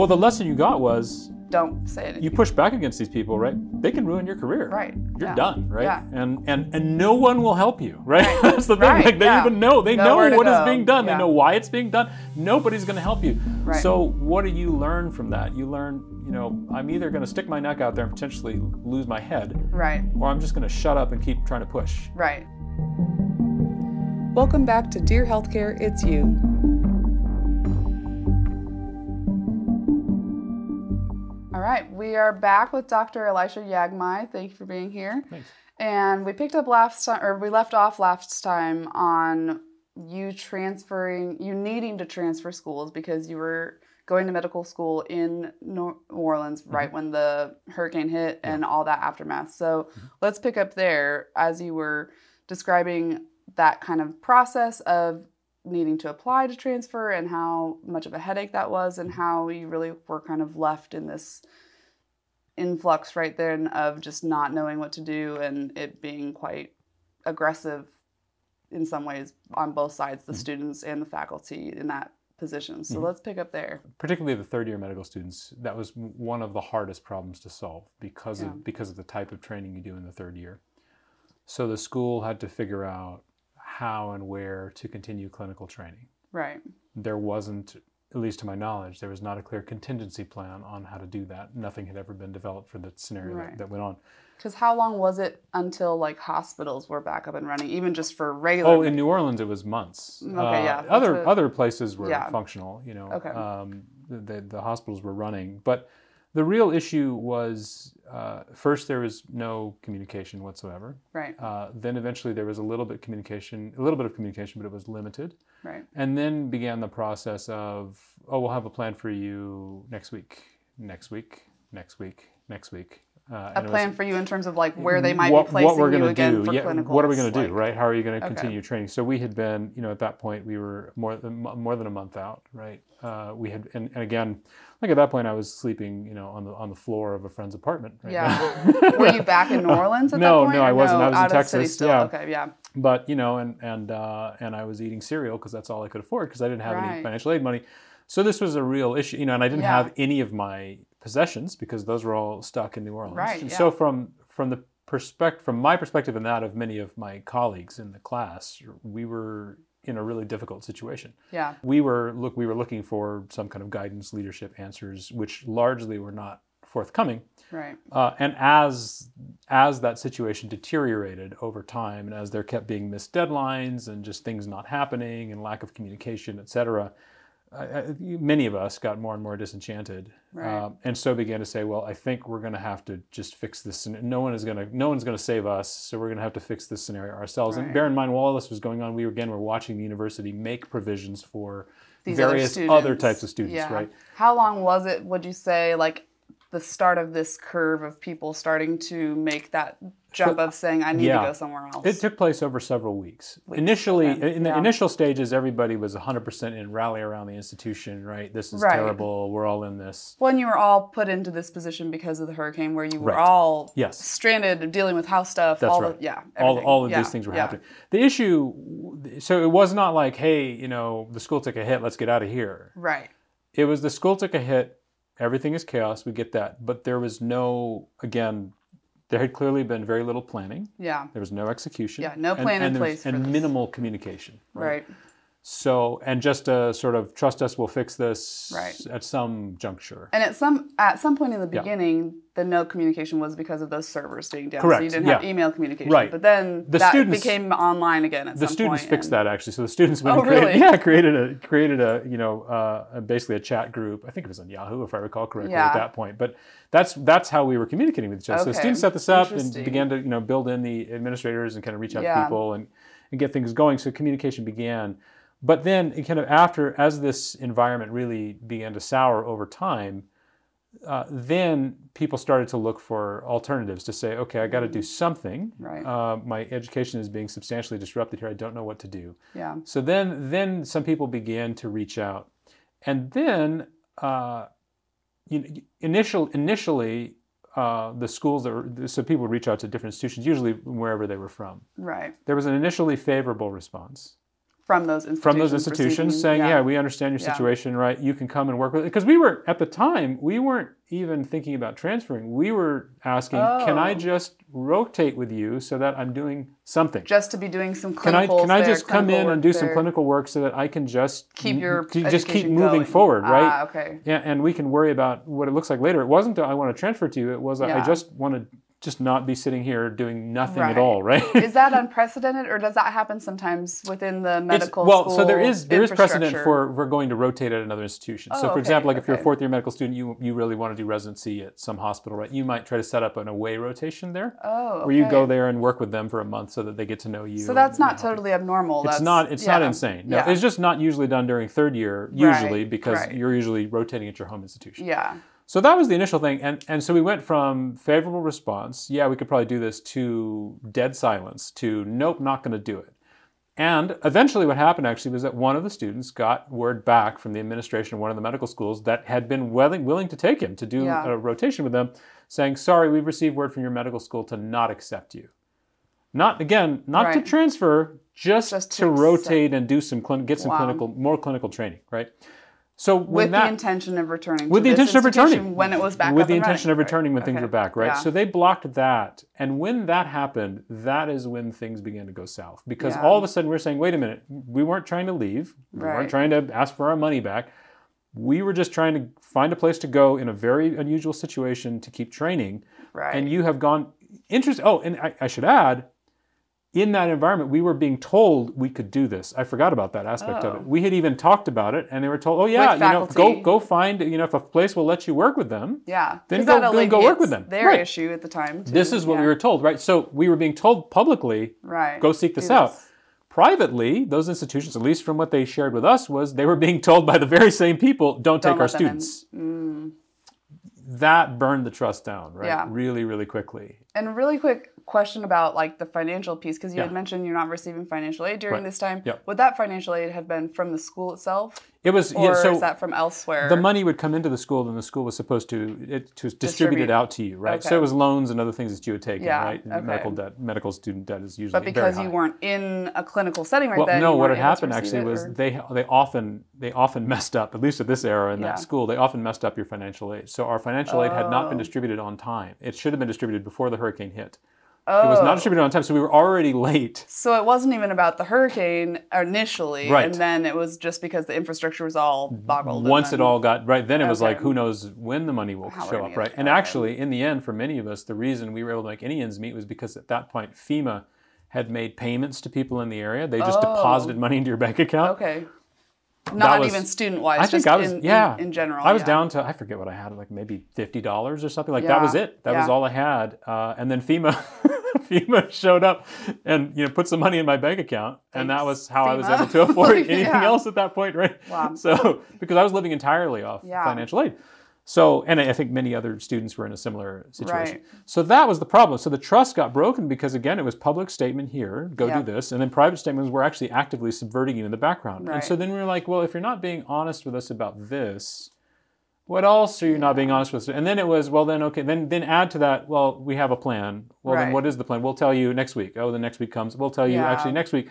Well, the lesson you got was don't say it. you push back against these people, right? They can ruin your career. Right. You're yeah. done, right? Yeah. And and and no one will help you, right? Right. That's the thing. Right, Like they yeah. even know. They Nowhere know what is being done. They know why it's being done. Nobody's going to help you. Right. So what do you learn from that? You learn, you know, I'm either going to stick my neck out there and potentially lose my head, Right. or I'm just going to shut up and keep trying to push. Right. Welcome back to Dear Healthcare, It's You. Right, we are back with Dr. Elisha Yaghmai. Thank you for being here. Thanks. And we picked up last time, or we left off last time on you transferring, you needing to transfer schools because you were going to medical school in New Orleans right mm-hmm. when the hurricane hit and all that aftermath. So mm-hmm. let's pick up there as you were describing that kind of process of needing to apply to transfer and how much of a headache that was and how you really were kind of left in this influx right then of just not knowing what to do and it being quite aggressive in some ways on both sides the students and the faculty in that position so Mhm. let's pick up there particularly the third year medical students that was one of the hardest problems to solve because Yeah. of because of the type of training you do in the third year so the school had to figure out how and where to continue clinical training right there wasn't at least to my knowledge there was not a clear contingency plan on how to do that nothing had ever been developed for the scenario Right. that, that went on because how long was it until like hospitals were back up and running even just for regular oh in new orleans it was months Okay, Uh, yeah, other what- other places were Yeah. functional you know Okay. um, the, the hospitals were running but the real issue was uh, first there was no communication whatsoever. Right. Uh, then eventually there was a little bit communication a little bit of communication but it was limited. Right. And then began the process of oh we'll have a plan for you next week next week next week next week uh, a it was- plan for you in terms of like where they might what, be placing what we're you again do. for yeah, clinicals. what are we going to do, right? How are you going to Okay. continue training? So we had been, you know, at that point we were more than more than a month out, right? Uh, we had, and, and again, like at that point I was sleeping, you know, on the on the floor of a friend's apartment. Right? Yeah. Were you back in New Orleans at No, that point? no, I wasn't. I was in out city Texas, still. yeah. Okay, yeah. but you know, and and uh, and I was eating cereal because that's all I could afford because I didn't have any financial aid money. So this was a real issue, you know, and I didn't Yeah. have any of my possessions because those were all stuck in New Orleans. Right, And yeah. So from from the perspective, from my perspective and that of many of my colleagues in the class, we were in a really difficult situation. Yeah. We were look, we were looking for some kind of guidance, leadership answers, which largely were not forthcoming. Right. Uh, and as as that situation deteriorated over time, and as there kept being missed deadlines and just things not happening and lack of communication, et cetera, I, I, many of us got more and more disenchanted, Right. Um, and so began to say, "Well, I think we're going to have to just fix this. No one is going to no one's going to save us, so we're going to have to fix this scenario ourselves." And bear in mind, while all this was going on, we were, again were watching the university make provisions for These various other, students. types of students, Yeah. right? How long was it, would you say, like the start of this curve of people starting to make that jump of saying, I need yeah. to go somewhere else? It took place over several weeks. Weeks, Initially, okay, in the yeah. initial stages, everybody was 100% in rally around the institution, right? This is Right. terrible. We're all in this. when you were all put into this position because of the hurricane where you were Right. all Yes. stranded dealing with house stuff That's all right. the, yeah All, everything. all of Yeah, these things were happening. The issue, so it was not like, hey, you know, the school took a hit, let's get out of here. right It was the school took a hit, everything is chaos, we get that. But there was no, again, there had clearly been very little planning. yeah There was no execution. Yeah, no and- plan in and there was- place for And this. minimal communication. right So, and just to sort of trust us, we'll fix this Right. at some juncture. and at some at some point in the Yeah. beginning the no communication was because of those servers being down so Correct, you didn't have email communication Right. but then The that students- became online again at The some students point, fixed and- that actually. So the students went Oh, and created, really? yeah, created a created a you know uh, basically a chat group. I think it was on Yahoo if I recall correctly Yeah. at that point. But that's that's how we were communicating with each other. So Okay, students set this up and began to you know build in the administrators and kind of reach out to people and, and get things going. So communication began. But then kind of after as this environment really began to sour over time, uh, then people started to look for alternatives to say, okay, I got to do something. Right. Uh, my education is being substantially disrupted here. I don't know what to do. yeah So then, then some people began to reach out, and then uh, you, initial initially uh, the schools that were, so people would reach out to different institutions, usually wherever they were from. right There was an initially favorable response. From those institutions. from those institutions saying, yeah. we understand your Yeah. situation, right? You can come and work with it. Because we were, at the time, we weren't even thinking about transferring. We were asking, can I Oh. just rotate with you so that I'm doing something? just to be doing some Can I, clinical. can I just come in and do some clinical work so that I can just Keep your k- just keep moving going. forward, right? Ah, okay. Yeah, and we can worry about what it looks like later. It wasn't that I want to transfer to you. It was that I just want to just not be sitting here doing nothing Right. at all, right? Is that unprecedented, or does that happen sometimes within the It's- medical well, school so there is there is precedent for we're going to rotate at another institution. so, Oh, for okay, example, like if you're a fourth year medical student, you you really want to do residency at some hospital, right? You might try to set up an away rotation there, Oh, okay. where you go there and work with them for a month so that they get to know you. So that's and not totally abnormal. It's That's, not. It's not insane. No, Yeah. it's just not usually done during third year. Usually, Right, because right. you're usually rotating at your home institution. Yeah. So that was the initial thing, and and so we went from favorable response, yeah, we could probably do this, to dead silence, to nope, not going to do it. And eventually, what happened actually was that one of the students got word back from the administration of one of the medical schools that had been willing, willing to take him to do Yeah. a rotation with them, saying, "Sorry, we've received word from your medical school to not accept you." Not again, not to transfer, just, Just to, to rotate and do some get some Wow. clinical, more clinical training, right? So With that, the intention of returning. with the intention of returning when it was back with the intention of running. returning when Right. things were back right Yeah. so they blocked that and when that happened that is when things began to go south because Yeah. all of a sudden we're saying wait a minute we weren't trying to leave we Right. weren't trying to ask for our money back we were just trying to find a place to go in a very unusual situation to keep training right. and you have gone interest oh and I, I should add in that environment we were being told we could do this i forgot about that aspect of Oh. it we had even talked about it and they were told oh yeah you know go go find you know if a place will let you work with them yeah. then go- go- go work with them. Their Right. issue at the time. Too. this is what we were told right so we were being told publicly Right. go seek Do this out privately those institutions at least from what they shared with us was they were being told by the very same people don't, Don't take our let them in. students Mm. That burned the trust down right Yeah. really really quickly And really quick question about like the financial piece because you had mentioned you're not receiving financial aid during Right. this time. Yep. Would that financial aid have been from the school itself, it was or yeah so is that from elsewhere? the money would come into the school and the school was supposed to it to distribute, Distribute. it out to you right so it was loans and other things that you would take Yeah, right okay. medical debt medical student debt is usually but because you weren't in a clinical setting right well, then, no. What had happened actually was or- they they often they often messed up. At least at this era in Yeah. that school, they often messed up your financial aid. So our financial aid had not been Oh. distributed on time. It should have been distributed before the hurricane hit. Oh. It was not oh. distributed on time, so we were already late. So it wasn't even about the hurricane initially, Right. and then it was just because the infrastructure was all boggled. Once it all got right, then it was like, who knows when the money will How show up, right? And Okay. actually, in the end, for many of us, the reason we were able to make any ends meet was because at that point, FEMA had made payments to people in the area. They just Oh. deposited money into your bank account. okay, not was- even student wise. I think just I was in, in- yeah in, general. I was yeah. down to I forget what I had like maybe fifty dollars or something like that was it. That was all I had. Uh, and then FEMA FEMA showed up and you know put some money in my bank account, and that was how I was able to afford Yeah. anything else at that point, right? Wow. So because I was living entirely off Yeah. financial aid. So, and I think many other students were in a similar situation. Right. So that was the problem. So the trust got broken because again, it was public statement here, go Yep. do this, and then private statements were actually actively subverting you in the background. And so then we were like, well, if you're not being honest with us about this, what else are you not being honest with? us? And then it was, well, then okay, then then add to that, well, we have a plan. Well, then what is the plan? We'll tell you next week. Oh, the next week comes. We'll tell you Yeah. actually next week.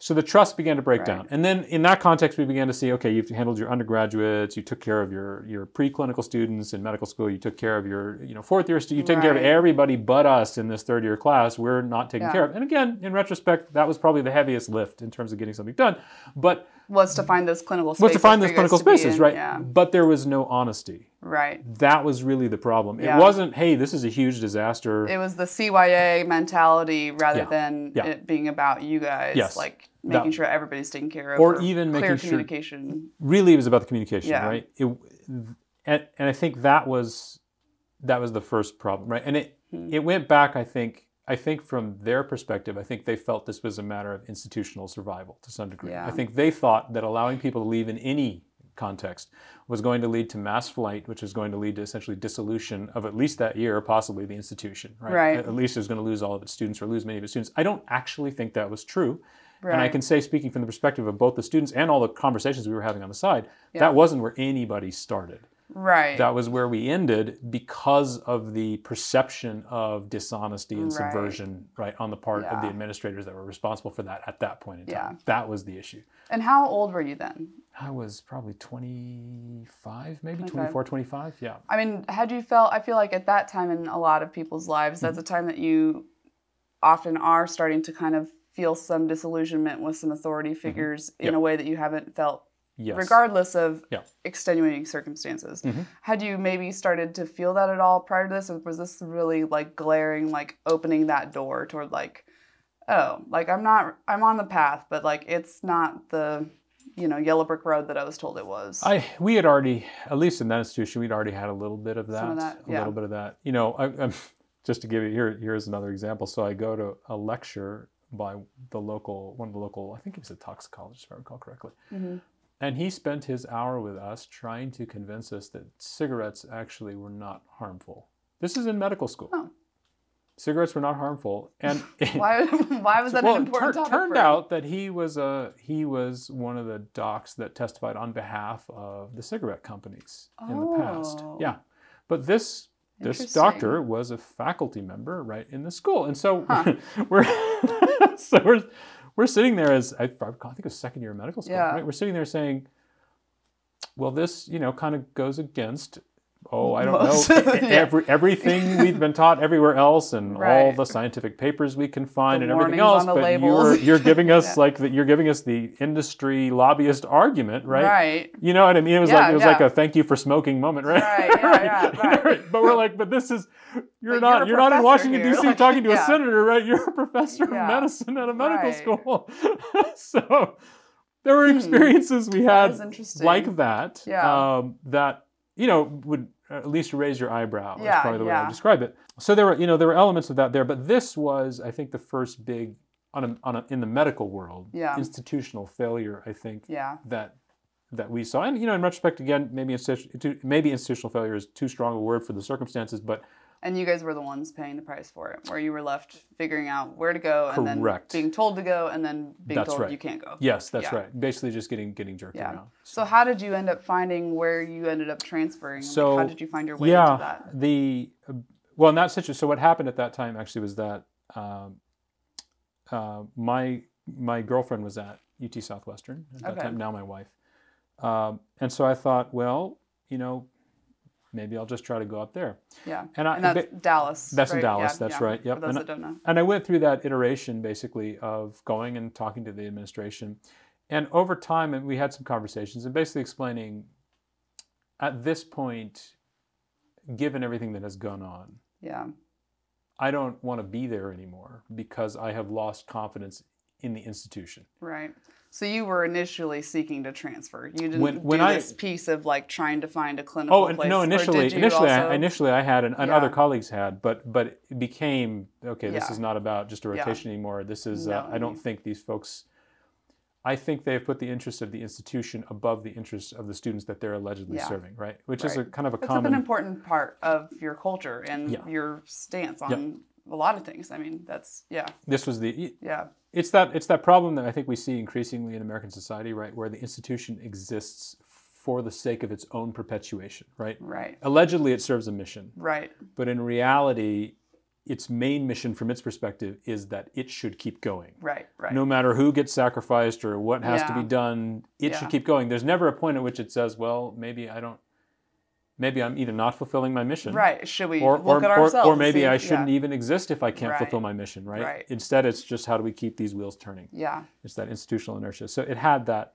So the trust began to break Right. down. And then in that context, we began to see, okay, you've handled your undergraduates, you took care of your, your preclinical students in medical school, you took care of your, you know, fourth year students, you've taken care of everybody but us in this third year class. We're not taken Yeah. care of. And again, in retrospect, that was probably the heaviest lift in terms of getting something done. But was to find those clinical spaces. was to find those clinical spaces, in. right? Yeah, But there was no honesty. right. That was really the problem. Yeah. It wasn't, hey, this is a huge disaster. It was the CYA mentality rather Yeah. than it being about you guys. Yes. Like That- making sure everybody's taken care of. Or even clear making sure- communication. really it was about the communication right it, and, and i think that was that was the first problem right and it Hmm. it went back i think i think from their perspective i think they felt this was a matter of institutional survival to some degree Yeah. i think they thought that allowing people to leave in any context was going to lead to mass flight which was going to lead to essentially dissolution of at least that year possibly the institution right, Right. at least it was going to lose all of its students or lose many of its students i don't actually think that was true and I can say, speaking from the perspective of both the students and all the conversations we were having on the side, Yeah. that wasn't where anybody started. Right. that was where we ended because of the perception of dishonesty and Right. subversion right on the part of the administrators that were responsible for that at that point in time. Yeah. that was the issue and how old were you then? i was probably 25 maybe 25. 24 25 yeah I mean, had you felt, I feel like at that time in a lot of people's lives, that's a Mm-hmm. time that you often are starting to kind of feel some disillusionment with some authority figures in Mm-hmm. Yep. a way that you haven't felt, yes regardless of Yeah. extenuating circumstances. Mhm. Had you maybe started to feel that at all prior to this, or was this really like glaring, like opening that door toward like, oh, like I'm not, I'm on the path, but like it's not the, you know, yellow brick road that I was told it was. I we had already, at least in that institution, we'd already had a little bit of that, Some of that, a yeah. little bit of that. You know, I, I'm, just to give you here, here's another example. So I go to a lecture by the local, one of the local, I think he was a toxicologist, if I recall correctly, Mhm. And he spent his hour with us trying to convince us that cigarettes actually were not harmful. This is in medical school. Oh. Cigarettes were not harmful, and Why, why was that well, an important topic? turned out that he was a he was one of the docs that testified on behalf of the cigarette companies in the past. Oh. Yeah, but this this doctor was a faculty member right in the school, and so Huh. we're so we're we're sitting there as I, I think it was second year of medical school. Yeah. Right? We're sitting there saying, well, this you know kind of goes against. Oh, I don't Most- know. Every, everything we've been taught everywhere else, and all the scientific papers we can find, The and everything else. but labels. you're you're giving us Yeah. like the, you're giving us the industry lobbyist argument, right? Right. You know what I mean? It was Yeah, like it was like a thank you for smoking moment, right? Right, yeah, yeah, right. But we're like, but this is you're But not you're you're, not in Washington here, D.C. like, talking to yeah. a senator, right? You're a professor Yeah. of medicine at a medical Right. school. so there were Hmm. experiences we had interesting. like that. Yeah. Um, that you know would at least raise your eyebrow. Yeah, is probably the way I would describe it. So there were you know there were elements of that there, but this was I think the first big on a, on a, in the medical world Yeah. institutional failure. I think Yeah. that that we saw. And you know, in retrospect, again, maybe institu- maybe institutional failure is too strong a word for the circumstances, but And you guys were the ones paying the price for it, where you were left figuring out where to go and Correct. then being told to go and then being That's told right. you can't go. yes, that's Yeah. right. Basically, just getting getting jerked Yeah. around. So how did you end up finding where you ended up transferring? Like, So, how did you find your way yeah, into that? the well, in that situation. So what happened at that time actually was that um, uh, my my girlfriend was at UT Southwestern at that Okay. time. Now my wife, um, and so I thought, well, you know, maybe I'll just try to go up there. Yeah. And I And that's Dallas. that's in? Dallas, Yeah, that's yeah, right, yep. For those And that don't know. and I went through that iteration basically of going and talking to the administration. And over time, and we had some conversations and basically explaining at this point, given everything that has gone on, Yeah. I don't want to be there anymore because I have lost confidence in the institution. Right. So you were initially seeking to transfer. You didn't When- when do I- this piece of like trying to find a clinical Oh, place. no! Initially, initially, also- I, initially, I had, and, Yeah. other colleagues had, but but it became okay. This Yeah. is not about just a Yeah. rotation anymore. This is. No, uh, I don't think these folks. I think they have put the interests of the institution above the interests of the students that they're allegedly Yeah. serving, right? Which is a kind of a It's common. an important part of your culture and Yeah. your stance on a lot of things. I mean, that's yeah, this was the. yeah, It's that. It's that problem that I think we see increasingly in American society, right, where the institution exists for the sake of its own perpetuation, right? right, Allegedly, it serves a mission. right, but in reality, its main mission from its perspective is that it should keep going. right, right. No matter who gets sacrificed or what has to be done, it Yeah. should keep going. There's never a point at which it says, well, maybe I don't, maybe I'm either not fulfilling my mission. Right. Should we Or, look or, at ourselves? or and maybe see- I shouldn't yeah. even exist if I can't Right. fulfill my mission, right? Right. Instead, it's just how do we keep these wheels turning? Yeah. It's that institutional inertia. So it had that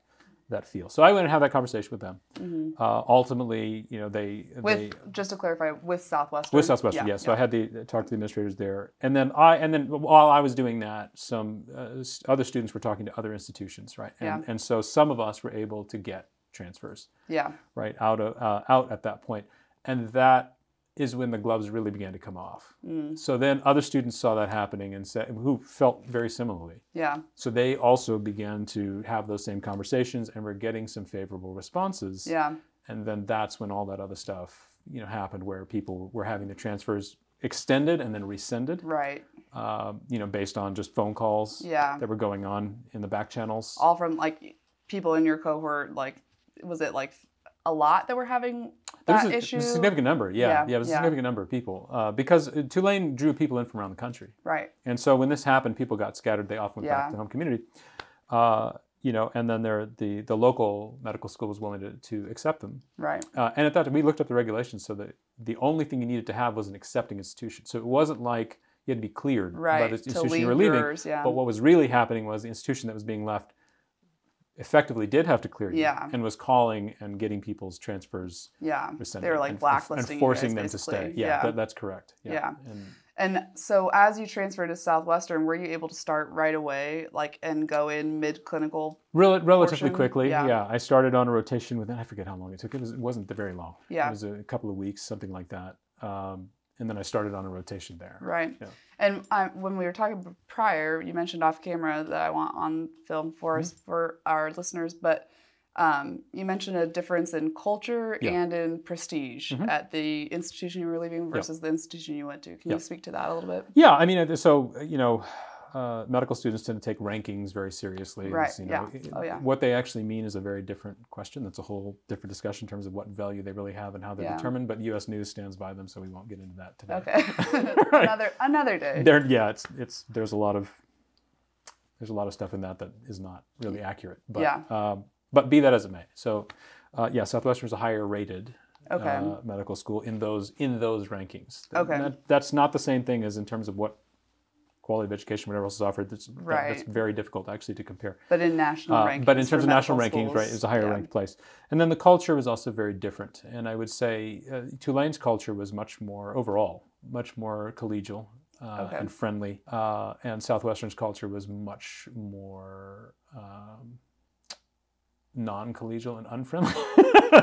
that feel. So I went and had that conversation with them. Mhm. Uh, ultimately, you know, they With they just to clarify, with Southwestern. with Southwestern, Yeah, yes. So I had to talk to the administrators there, and then I and then while I was doing that, some uh, other students were talking to other institutions, right? And, Yeah. and so some of us were able to get transfers, Yeah. right, out of uh, out at that point, and that is when the gloves really began to come off. Mm. So then other students saw that happening and said, who felt very similarly. Yeah. So they also began to have those same conversations and were getting some favorable responses Yeah. and then that's when all that other stuff you know happened where people were having the transfers extended and then rescinded Right. um, you know based on just phone calls Yeah. that were going on in the back channels All from like people in your cohort. Like, was it like a lot that were having that a, issue? a significant number. Yeah, Yeah, yeah, it was a yeah. significant number of people uh, because uh, Tulane drew people in from around the country, Right. and so when this happened, people got scattered. They often went back to the home community, uh, you know, and then there the the local medical school was willing to, to accept them. Right. Uh, and at that time, we looked up the regulations so that the only thing you needed to have was an accepting institution. So it wasn't like you had to be cleared by the institution you were leaving. yours, yeah. But what was really happening was the institution that was being left effectively did have to clear you Yeah. and was calling and getting people's transfers Yeah. rescinded. They were like and, blacklisting and forcing guys, them to stay. Yeah, Yeah. That, that's correct. Yeah. Yeah. And And so as you transferred to Southwestern, were you able to start right away, like, and go in mid clinical? rel- relatively portion, quickly, yeah. yeah. I started on a rotation with, I forget how long it took. It, was, it wasn't very long. Yeah. It was a couple of weeks, something like that. Um, and then I started on a rotation there. Right. Yeah. And I, when we were talking prior, you mentioned off camera that I want on film for Mm-hmm. us for our listeners, but um, you mentioned a difference in culture Yeah. and in prestige Mhm. at the institution you were leaving versus the institution you went to. Can Yeah. you speak to that a little bit? Yeah, I mean, so you know, uh, medical students tend to take rankings very seriously. Right, You know, yeah. Oh, yeah. What they actually mean is a very different question. That's a whole different discussion in terms of what value they really have and how they're Yeah. determined. But U.S. News stands by them, so we won't get into that today. Okay. Right. another another day. There, yeah, it's it's there's a lot of there's a lot of stuff in that that is not really accurate. But, Yeah. Um, but be that as it may, so uh, yeah, Southwestern is a higher rated Okay. uh, medical school in those in those rankings. Okay. That- that's not the same thing as in terms of what quality of education, whatever else is offered. That's, that- that's very difficult actually to compare. but in national Uh, rankings. but in terms of national medical rankings, right, schools, it was a higher yeah. ranked place. And then the culture was also very different. And I would say uh, Tulane's culture was much more overall, much more collegial. Uh, Okay. And friendly, uh, and Southwestern's culture was much more um, non-collegial and unfriendly.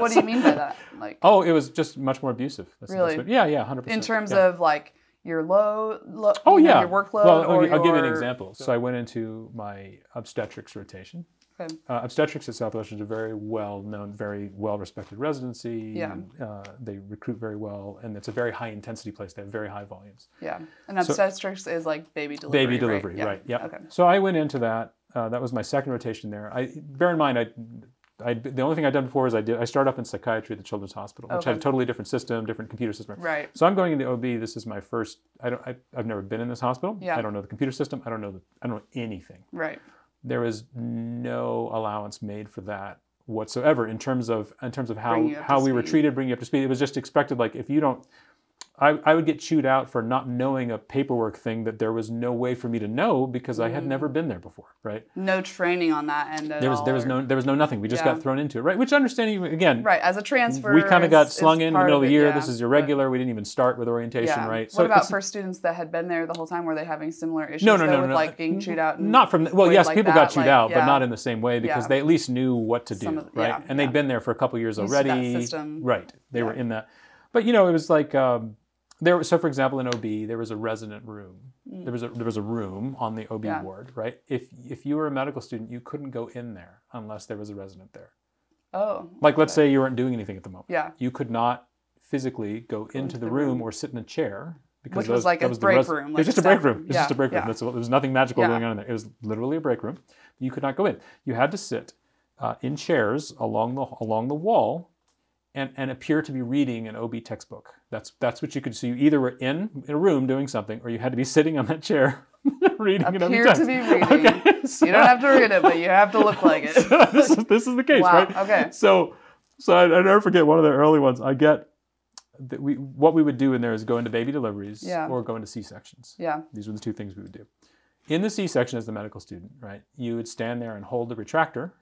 What do you mean by that? Like Oh, it was just much more abusive. That's Really? way- Yeah, yeah, hundred percent. in terms yeah. of like your low, lo- Oh you know, yeah, your workload Well, I'll, or I'll give you an example. So I went into my obstetrics rotation. Okay. Uh, obstetrics at Southwestern is a very well known, very well respected residency. Yeah. uh, they recruit very well, and it's a very high intensity place. They have very high volumes. Yeah, and So- obstetrics is like baby delivery. Baby delivery, right? Yeah. Yeah. Okay. So I went into that. Uh, that was my second rotation there. I bear in mind, I, I the only thing I'd done before is I did I started off in psychiatry at the Children's Hospital, which had a totally different system, different computer system. Right. So I'm going into OB. This is my first. I don't. I, I've never been in this hospital. Yeah. I don't know the computer system. I don't know the. I don't know anything. Right. There was no allowance made for that whatsoever in terms of in terms of how Bring you up to how we were treated, bringing you up to speed. It was just expected. Like if you don't. I, I would get chewed out for not knowing a paperwork thing that there was no way for me to know because I had Mm. never been there before, right? No training on that end There was there was or- no there was no nothing. We just Yeah. got thrown into it, right? Which understanding again, Right, as a transfer, we kind of got slung in the middle of the year. yeah, This is but- irregular. We didn't even start with orientation, Yeah. right? what about for students that had been there the whole time? Were they having similar issues? no, no, though, no, with no, like being chewed out? Not from well, yes, like people that, got chewed like, out, but not in the same way because they at least knew what to do, right? and they'd been there for a couple years Used to that already. Right, they were in that. But you know, it was like um, there. So, for example, in OB, there was a resident room. There was a there was a room on the OB Mm. Yeah. ward, right? If if you were a medical student, you couldn't go in there unless there was a resident there. Oh, Like, let's say you weren't doing anything at the moment. yeah, You could not physically go, into, into the, the room, room. or sit in a chair because Which was those- like a was break res- room, It was just a break room. It was just a break room. yeah. That's what, there was nothing magical Yeah. going on in there. It was literally a break room. You could not go in. You had to sit uh, in chairs along the along the wall, and and appear to be reading an OB textbook. That's that's what you could. So you either were in, in a room doing something, or you had to be sitting on that chair reading an OB Appear text. to be reading. Okay, so- you don't have to read it, but you have to look like it. so this is this is the case, Wow, right? okay. So, so I, I never forget one of the early ones. I get that we what we would do in there is go into baby deliveries Yeah. or go into C sections. Yeah, These were the two things we would do. In the C section, as the medical student, right, you would stand there and hold the retractor.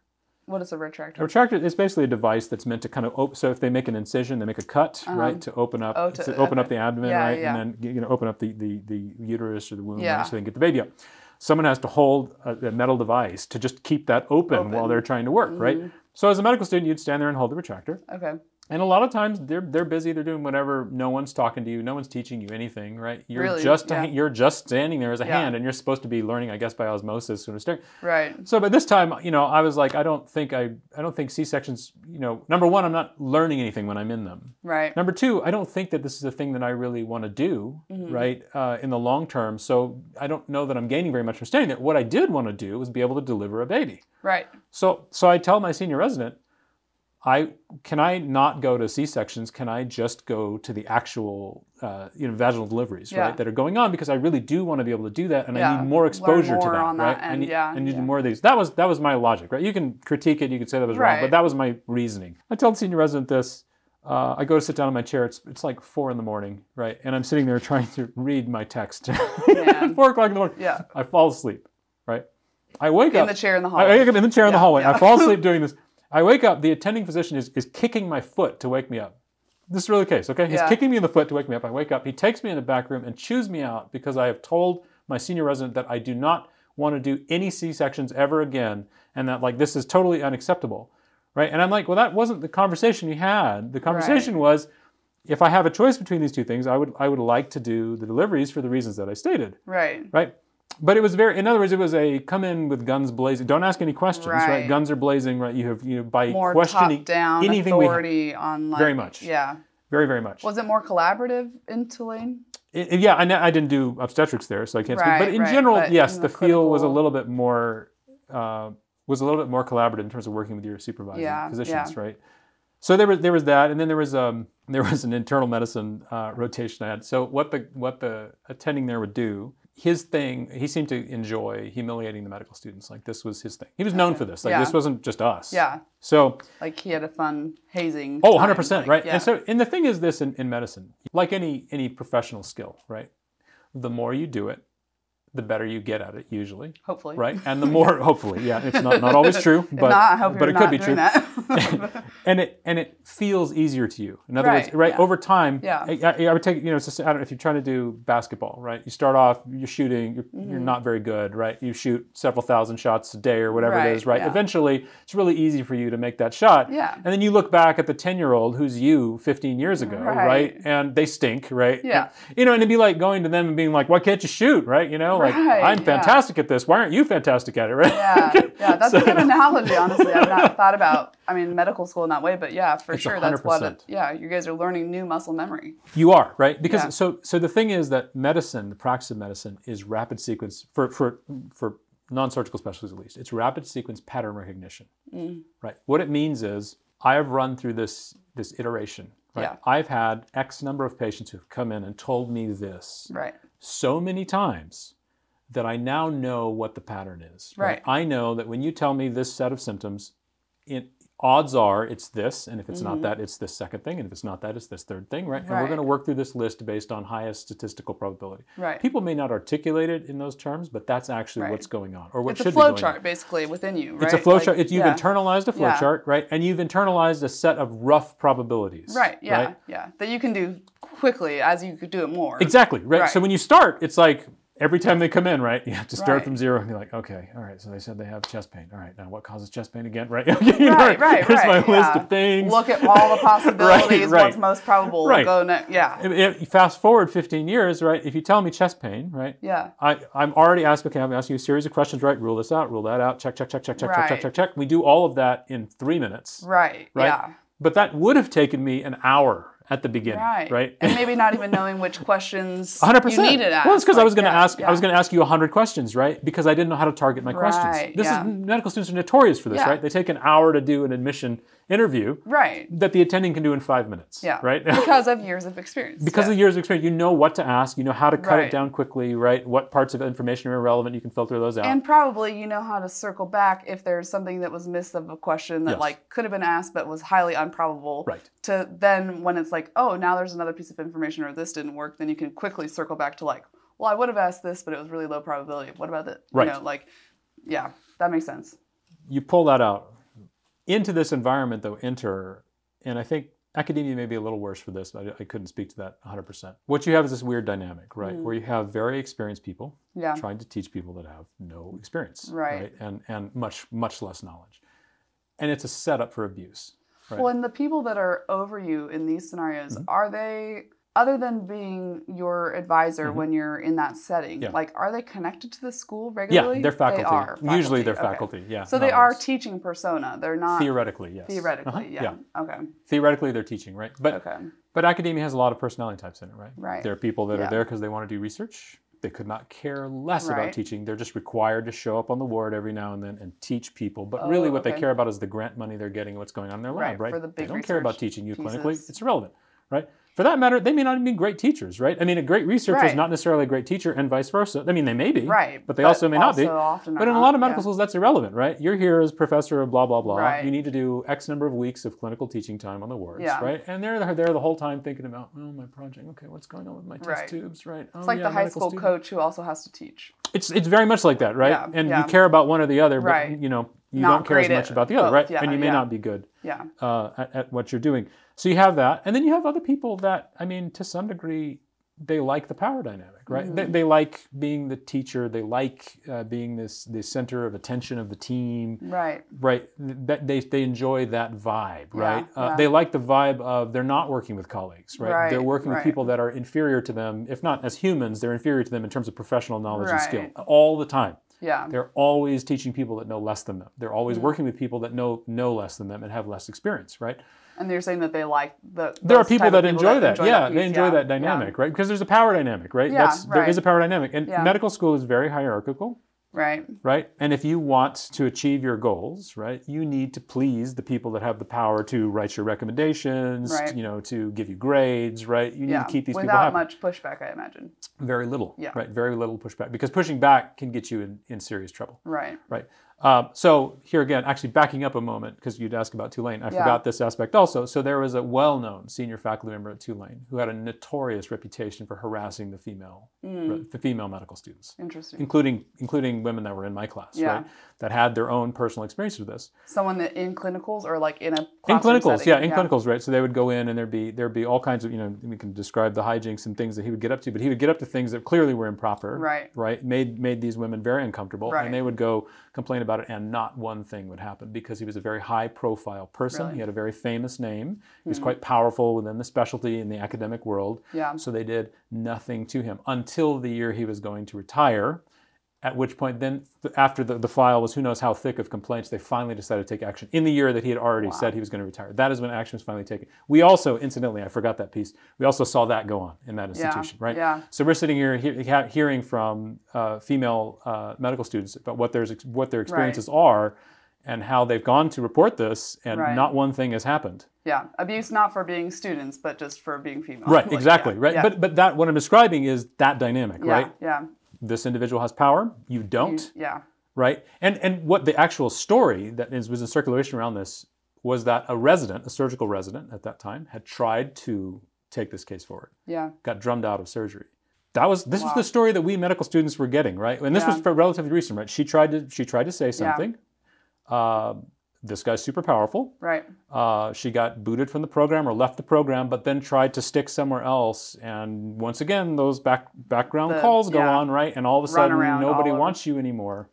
What is a retractor? A retractor? is basically a device that's meant to kind of open. So if they make an incision, they make a cut, Uh-huh. right, to open up, Oh, to- to open up the abdomen, Yeah, right, yeah. and then you know open up the the, the uterus or the womb, Yeah. right, so they can get the baby up. Someone has to hold a, a metal device to just keep that open, while they're trying to work, right? Mhm. So as a medical student, you'd stand there and hold the retractor. Okay, And a lot of times they're they're busy, they're doing whatever. No one's talking to you, no one's teaching you anything, right? You're Really? just Yeah. you're just standing there as a Yeah. hand, and you're supposed to be learning, I guess, by osmosis. Sort of staring. right. So, but this time, you know, I was like, I don't think I I don't think C sections. You know, number one, I'm not learning anything when I'm in them. Right. Number two, I don't think that this is a thing that I really want to do, Mm-hmm. right, uh, in the long term. So I don't know that I'm gaining very much from standing there. What I did want to do was be able to deliver a baby. Right. So, so I tell my senior resident, I can I not go to C sections? Can I just go to the actual uh, you know vaginal deliveries Yeah. right that are going on because I really do want to be able to do that and I need more exposure to more that on right. that I need, yeah, I need yeah. more of these. That was that was my logic right. You can critique it, you can say that was wrong, but that was my reasoning. I tell the senior resident this. Uh, I go to sit down in my chair. It's it's like four in the morning, right? And I'm sitting there trying to read my text. Four o'clock in the morning. Yeah. I fall asleep, right? I wake In up. the chair in the hallway. I wake up in the chair in the hallway. yeah. I fall asleep doing this. I wake up. The attending physician is, is kicking my foot to wake me up. This is really the case, okay? He's Yeah. kicking me in the foot to wake me up. I wake up. He takes me in the back room and chews me out because I have told my senior resident that I do not want to do any C sections ever again, and that like this is totally unacceptable, right? And I'm like, well, that wasn't the conversation we had. The conversation was, if I have a choice between these two things, I would I would like to do the deliveries for the reasons that I stated Right. right? But it was very, in other words, it was a come in with guns blazing. Don't ask any questions, right? Right. Guns are blazing, right? You have, you know, by More questioning top down anything we have, authority on like Very much. Yeah. very, very much. Was it more collaborative in Tulane? It- yeah, I, I didn't do obstetrics there, so I can't speak. But in right, general, but yes, in the the feel was a little bit more, uh, was a little bit more collaborative in terms of working with your supervising Yeah, physicians, yeah. right? So there was there was that, and then there was um there was an internal medicine uh, rotation I had. So what the what the attending there would do, his thing, he seemed to enjoy humiliating the medical students. Like this was his thing. He was known for this. Like Yeah. this wasn't just us. Yeah. So Like he had a fun hazing. Oh, 100%, like, right? Yeah. And so and the thing is this in, in medicine, like any any professional skill, right? The more you do it, the better you get at it usually, hopefully. right? And the more hopefully, yeah, it's not, not always true, but not, but it could be true. and it and it feels easier to you. In other words, Right, right yeah. over time, Yeah. I, I- would take you know, it's just, I don't know if you're trying to do basketball, right? You start off, you're shooting, you're, you're Mhm. not very good, right? You shoot several thousand shots a day or whatever it Right, is, right? yeah. Eventually, it's really easy for you to make that shot. yeah. And then you look back at the 10 year old who's you 15 years ago, right. Right. And they stink, right? Yeah. You know, and it'd be like going to them and being like, why can't you shoot, right? You know, like, Right, I'm yeah. fantastic at this. Why aren't you fantastic at it, right? Yeah, yeah, that's So- a good analogy. Honestly, I've not thought about. I mean, medical school in that way, but yeah, for It's sure, that's what. It, yeah, you guys are learning new muscle memory. You are, right? Because Yeah. so so the thing is that medicine, the practice of medicine is rapid sequence for for for non-surgical specialties at least. It's rapid sequence pattern recognition. Mm. Right. What it means is I have run through this this iteration. Right? Yeah. I've had X number of patients who've come in and told me this. Right. so many times that I now know what the pattern is. Right. I know that when you tell me this set of symptoms, it, odds are it's this, and if it's Mhm. not that, it's this second thing, and if it's not that, it's this third thing, right? And we're going to work through this list based on highest statistical probability. Right. People may not articulate it in those terms, but that's actually Right. what's going on, or what it's a should be going chart on. basically within you, right? It's a flow Like, chart. It's, you've yeah. internalized a flow Yeah. chart, right? And you've internalized a set of rough probabilities. Right. Yeah. right? Yeah. That you can do quickly as you could do it more. Exactly, right? So when you start, it's like every time they come in, right? You have to start Right. from zero and be like, okay, all right. So they said they have chest pain. All right, now what causes chest pain again? Right? You know, Right, right, Here's my right, list yeah. of things. Look at all the possibilities. right. What's most probable? Right. Go next. Yeah. If, if fast forward 15 years, right? If you tell me chest pain, right? Yeah. I, I'm already asking, okay, I'm asking you a series of questions, right? Rule this out, rule that out, check, check, check, check, check, check, check, check, check. We do all of that in three minutes. Right. Right. Yeah. But that would have taken me an hour at the beginning, Right. right? And maybe not even knowing which questions 100%. you needed to ask. Well, it's because I was going to yeah, ask. I was going to ask you hundred questions, right? Because I didn't know how to target my questions. This yeah. is medical students are notorious for this, Yeah. right? They take an hour to do an admission interview Right. that the attending can do in five minutes. Yeah. Right. Because of years of experience. because yeah. of years of experience, you know what to ask. You know how to cut it down quickly, right? What parts of information are irrelevant, you can filter those out. And probably you know how to circle back if there's something that was missed of a question that Yes. like could have been asked but was highly improbable. right. To then when it's like, oh, now there's another piece of information or this didn't work, then you can quickly circle back to like, well, I would have asked this, but it was really low probability. What about it? Right. You know, like, yeah, that makes sense. You pull that out into this environment, though. Enter, and I think academia may be a little worse for this. But I, I couldn't speak to that 100%. What you have is this weird dynamic, right? Mm. Where you have very experienced people Yeah. trying to teach people that have no experience, Right. And and much much less knowledge, and it's a setup for abuse. Right. Well, and the people that are over you in these scenarios, Mhm. are they, other than being your advisor Mhm. when you're in that setting, Yeah. like, are they connected to the school regularly? yeah, they're faculty. They are. Usually they're okay. faculty. Yeah. So they are teaching persona. They're not theoretically, yes. theoretically. Uh-huh, Yeah. Okay. Theoretically, they're teaching, right? But Okay. but academia has a lot of personality types in it, right? Right. There are people that Yeah. are there because they want to do research. They could not care less Right. about teaching. They're just required to show up on the ward every now and then and teach people. But Oh, really, what they care about is the grant money they're getting and what's going on in their lab, right? for the big they don't care about teaching you clinically. It's irrelevant, right? For that matter, they may not even be great teachers, right? I mean, a great researcher is not necessarily a great teacher, and vice versa. I mean, they may be, Right. But they also may not be. But in a lot of medical yeah. schools, that's irrelevant, right? You're here as professor of blah blah blah. Right. You need to do X number of weeks of clinical teaching time on the wards, Yeah. right? And they're there the whole time thinking about, oh, my project. Okay, what's going on with my test Right. tubes, right? Oh, It's like yeah, the high school student. coach who also has to teach. It's it's very much like that, right? And you care about one or the other, but Right. you know you Not don't care as much about the other, both, right? and you may not be good Yeah. uh, at, at what you're doing. So you have that, and then you have other people that I mean, to some degree, they like the power dynamic, right? Mm-hmm. They, they like being the teacher. They like uh, being this the center of attention of the team Right. right that they, they enjoy that vibe Yeah, right uh, yeah. they like the vibe of they're not working with colleagues right, Right, they're working with people that are inferior to them if not as humans they're inferior to them in terms of professional knowledge and skill all the time Yeah. they're always teaching people that know less than them they're always Mm-hmm. working with people that know know less than them and have less experience right And they're saying that they like the. there are people that enjoy that. yeah, piece, they enjoy yeah, that yeah. dynamic, right? Because there's a power dynamic, right? Yeah, That's there is a power dynamic, and Yeah. medical school is very hierarchical. Right. right? And if you want to achieve your goals, right, you need to please the people that have the power to write your recommendations, Right. you know, to give you grades, right? You need Yeah. to keep these people Without happy. much pushback, I imagine. Very little, Yeah. right? Very little pushback because pushing back can get you in, in serious trouble, Right. right? Um, so here again, actually backing up a moment because you'd ask about Tulane, I Yeah. forgot this aspect also. So there was a well-known senior faculty member at Tulane who had a notorious reputation for harassing the female, Mm. the female medical students Interesting. including including women that were in my class, Yeah. right? That had their own personal experience with this. Someone that in clinicals or like in a In clinicals, setting? yeah, in clinicals, right? So they would go in and there'd be there'd be all kinds of, you know, we can describe the hijinks and things that he would get up to, but he would get up to things that clearly were improper. Right. Right. Made made these women very uncomfortable. Right. And they would go complain about it and not one thing would happen because he was a very high profile person. Really? Hmm. He had a very famous name. He was quite powerful within the specialty in the academic world. Yeah. So they did nothing to him until the year he was going to retire. At which point, then after the, the file was who knows how thick of complaints, they finally decided to take action in the year that he had already said he was going to retire. That is when action was finally taken. We also, incidentally, I forgot that piece. We also saw that go on in that institution, right? yeah. So we're sitting here he- hearing from uh, female uh, medical students about what their what their experiences are, and how they've gone to report this, and Right. not one thing has happened. Yeah. Abuse not for being students, but just for being female. Right, Like, exactly, yeah, right. Yeah. But but that what I'm describing is that dynamic, yeah, right? Yeah. This individual has power, you don't, You- yeah. right? And and what the actual story that is, was in circulation around this was that a resident, a surgical resident at that time, had tried to take this case forward, Yeah. got drummed out of surgery. That was this Wow. was the story that we medical students were getting, right? And this Yeah. was for relatively recent, right? She tried to she tried to say something. Uh, this guy's super powerful. Right. Uh, she got booted from the program or left the program, but then tried to stick somewhere else. And once again, those back background The- calls go yeah. on, right? And all of a sudden, nobody wants you anymore,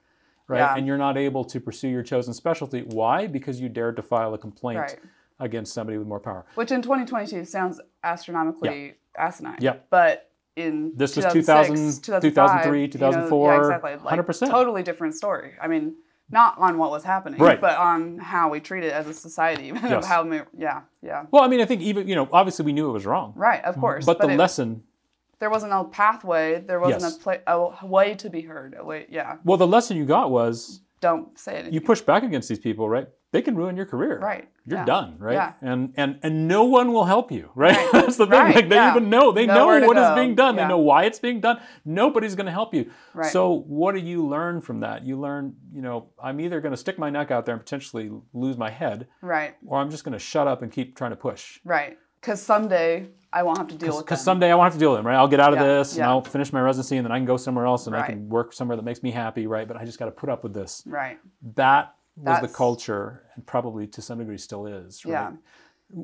right? Yeah. And you're not able to pursue your chosen specialty. Why? Because you dared to file a complaint Right. against somebody with more power. Which in 2022 sounds astronomically asinine. Yeah. But in This was 2000, 2005, 2003, you know, 2004, yeah, exactly. Like, 100%. Totally different story. I mean, not on what was happening, Right. but on how we treat it as a society. of Yes. how, we- yeah, yeah. Well, I mean, I think even you know, obviously we knew it was wrong, Right, of course. but, the it- lesson. there wasn't a pathway. There wasn't Yes. a, pla- a way to be heard. A way, yeah. Well, the lesson you got was Don't say anything. you push back against these people, right? They can ruin your career. Right. You're yeah. done, right? Yeah. And and and no one will help you, right? Right. That's the thing. Right, Like they yeah. even know. They Nowhere know what is being done. They know why it's being done. Nobody's going to help you. Right. So what do you learn from that? You learn, you know, I'm either going to stick my neck out there and potentially lose my head, Right, or I'm just going to shut up and keep trying to push. right. Because someday I won't have to deal with Because someday I won't have to deal with them, right? I'll get out of Yeah, this and yeah. I'll finish my residency and then I can go somewhere else and I can work somewhere that makes me happy, right? But I just got to put up with this. Right. That was the culture and probably to some degree still is, right? Yeah.